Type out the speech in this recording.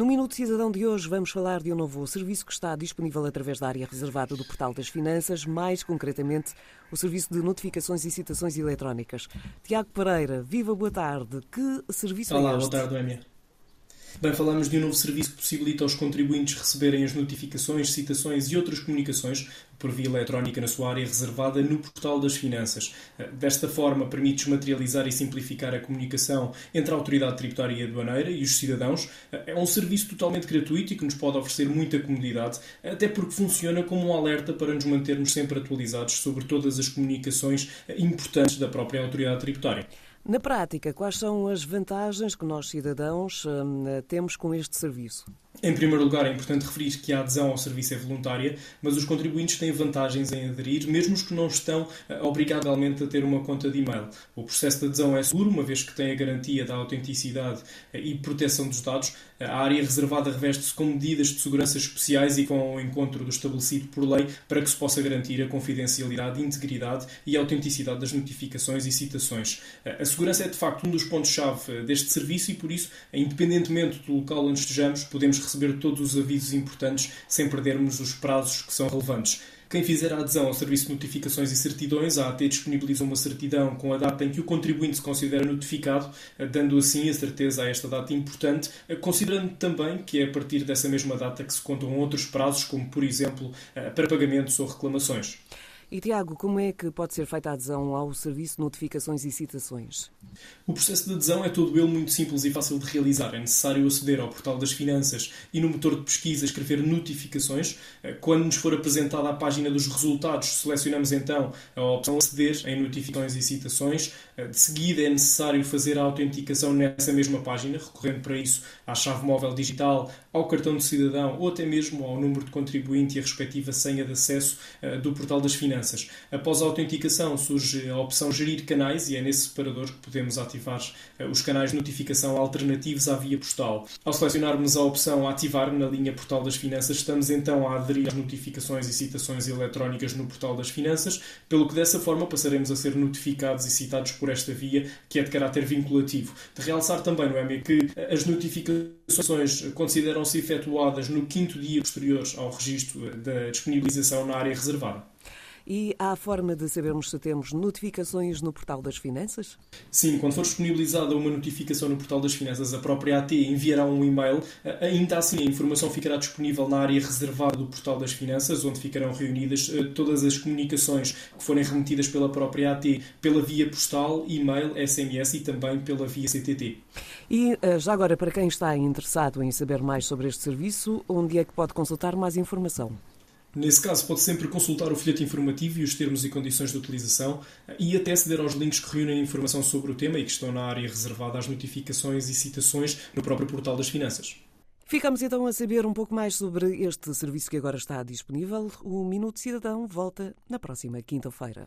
No Minuto Cidadão de hoje vamos falar de um novo serviço que está disponível através da área reservada do Portal das Finanças, mais concretamente o serviço de notificações e citações eletrónicas. Tiago Pereira, viva, boa tarde. Que serviço Olá, é este? boa tarde, Emia. Bem, falamos de um novo serviço que possibilita aos contribuintes receberem as notificações, citações e outras comunicações por via eletrónica na sua área reservada no Portal das Finanças. Desta forma, permite desmaterializar e simplificar a comunicação entre a Autoridade Tributária e Aduaneira e os cidadãos. É um serviço totalmente gratuito e que nos pode oferecer muita comodidade, até porque funciona como um alerta para nos mantermos sempre atualizados sobre todas as comunicações importantes da própria Autoridade Tributária. Na prática, quais são as vantagens que nós, cidadãos, hum, temos com este serviço? Em primeiro lugar, é importante referir que a adesão ao serviço é voluntária, mas os contribuintes têm vantagens em aderir, mesmo os que não estão eh, obrigavelmente a ter uma conta de e-mail. O processo de adesão é seguro, uma vez que tem a garantia da autenticidade eh, e proteção dos dados. A área reservada reveste-se com medidas de segurança especiais e com o encontro do estabelecido por lei para que se possa garantir a confidencialidade, integridade e autenticidade das notificações e citações. Eh, a segurança é, de facto, um dos pontos-chave deste serviço e, por isso, independentemente do local onde estejamos, podemos receber todos os avisos importantes sem perdermos os prazos que são relevantes. Quem fizer a adesão ao Serviço de Notificações e Certidões, a AT disponibiliza uma certidão com a data em que o contribuinte se considera notificado, dando assim a certeza a esta data importante, considerando também que é a partir dessa mesma data que se contam outros prazos, como por exemplo para pagamentos ou reclamações. E, Tiago, como é que pode ser feita a adesão ao Serviço de Notificações e Citações? O processo de adesão é todo ele muito simples e fácil de realizar. É necessário aceder ao portal das finanças e no motor de pesquisa escrever notificações. Quando nos for apresentada a página dos resultados, selecionamos então a opção aceder em notificações e citações. De seguida é necessário fazer a autenticação nessa mesma página, recorrendo para isso à chave móvel digital, ao cartão de cidadão ou até mesmo ao número de contribuinte e a respectiva senha de acesso do portal das finanças. Após a autenticação surge a opção Gerir canais e é nesse separador que podemos ativar eh, os canais de notificação alternativos à via postal. Ao selecionarmos a opção Ativar na linha Portal das Finanças, estamos então a aderir às notificações e citações eletrónicas no Portal das Finanças, pelo que dessa forma passaremos a ser notificados e citados por esta via, que é de caráter vinculativo. De realçar também, no é, que as notificações consideram-se efetuadas no quinto dia posterior ao registro da disponibilização na área reservada. E há forma de sabermos se temos notificações no Portal das Finanças? Sim, quando for disponibilizada uma notificação no Portal das Finanças, a própria AT enviará um e-mail. Ainda assim, a informação ficará disponível na área reservada do Portal das Finanças, onde ficarão reunidas eh, todas as comunicações que forem remetidas pela própria AT pela via postal, e-mail, SMS e também pela via CTT. E eh, já agora, para quem está interessado em saber mais sobre este serviço, onde é que pode consultar mais informação? Nesse caso, pode sempre consultar o folheto informativo e os termos e condições de utilização e até aceder aos links que reúnem informação sobre o tema e que estão na área reservada às notificações e citações no próprio portal das finanças. Ficamos então a saber um pouco mais sobre este serviço que agora está disponível. O Minuto Cidadão volta na próxima quinta-feira.